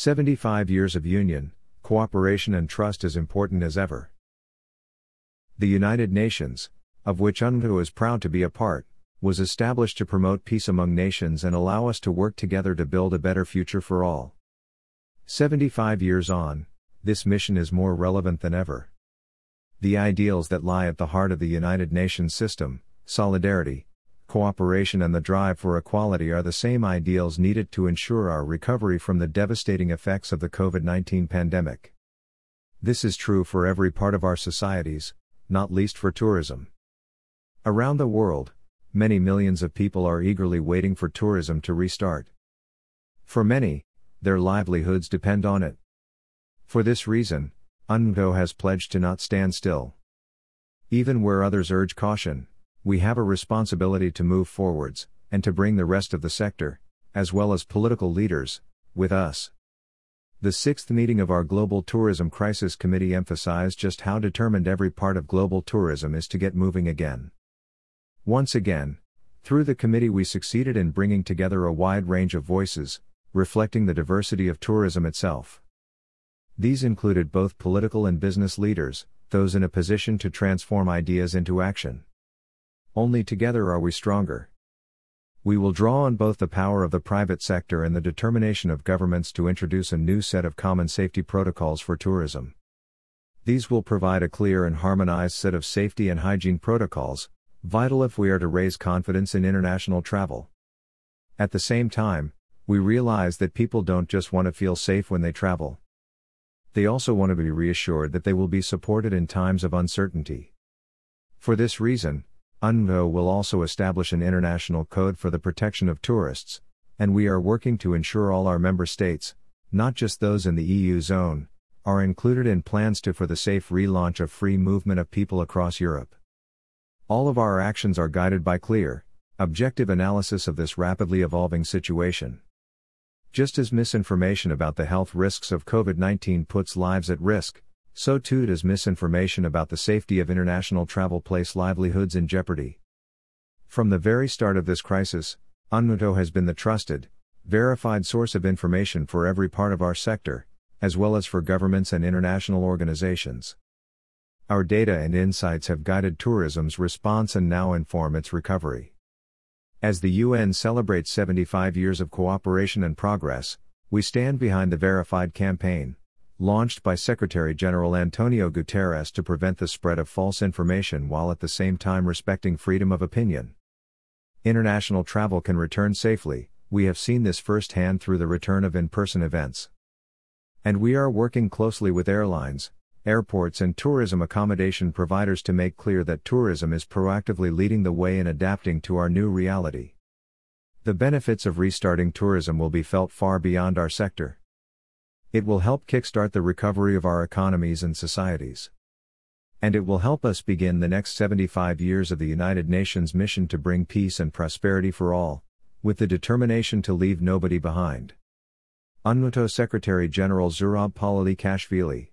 75 years of union, cooperation, and trust is important as ever. The United Nations, of which UNWTO is proud to be a part, was established to promote peace among nations and allow us to work together to build a better future for all. 75 years on, this mission is more relevant than ever. The ideals that lie at the heart of the United Nations system, solidarity, cooperation, and the drive for equality are the same ideals needed to ensure our recovery from the devastating effects of the COVID 19 pandemic. This is true for every part of our societies, not least for tourism. Around the world, many millions of people are eagerly waiting for tourism to restart. For many, their livelihoods depend on it. For this reason, UNWTO has pledged to not stand still. Even where others urge caution, we have a responsibility to move forwards, and to bring the rest of the sector, as well as political leaders, with us. The sixth meeting of our Global Tourism Crisis Committee emphasized just how determined every part of global tourism is to get moving again. Once again, through the committee, we succeeded in bringing together a wide range of voices, reflecting the diversity of tourism itself. These included both political and business leaders, those in a position to transform ideas into action. Only together are we stronger. We will draw on both the power of the private sector and the determination of governments to introduce a new set of common safety protocols for tourism. These will provide a clear and harmonized set of safety and hygiene protocols, vital if we are to raise confidence in international travel. At the same time, we realize that people don't just want to feel safe when they travel. They also want to be reassured that they will be supported in times of uncertainty. For this reason, UNWTO will also establish an international code for the protection of tourists, and we are working to ensure all our member states, not just those in the EU zone, are included in plans to for the safe relaunch of free movement of people across Europe. All of our actions are guided by clear, objective analysis of this rapidly evolving situation. Just as misinformation about the health risks of COVID 19 puts lives at risk, so too does misinformation about the safety of international travel place livelihoods in jeopardy. From the very start of this crisis, UNWTO has been the trusted, verified source of information for every part of our sector, as well as for governments and international organizations. Our data and insights have guided tourism's response and now inform its recovery. As the UN celebrates 75 years of cooperation and progress, we stand behind the Verified campaign, launched by Secretary General Antonio Guterres to prevent the spread of false information while at the same time respecting freedom of opinion. International travel can return safely, we have seen this firsthand through the return of in person events. And we are working closely with airlines, airports, and tourism accommodation providers to make clear that tourism is proactively leading the way in adapting to our new reality. The benefits of restarting tourism will be felt far beyond our sector. It will help kickstart the recovery of our economies and societies. And it will help us begin the next 75 years of the United Nations mission to bring peace and prosperity for all, with the determination to leave nobody behind. UNWTO Secretary General Zurab Kashvili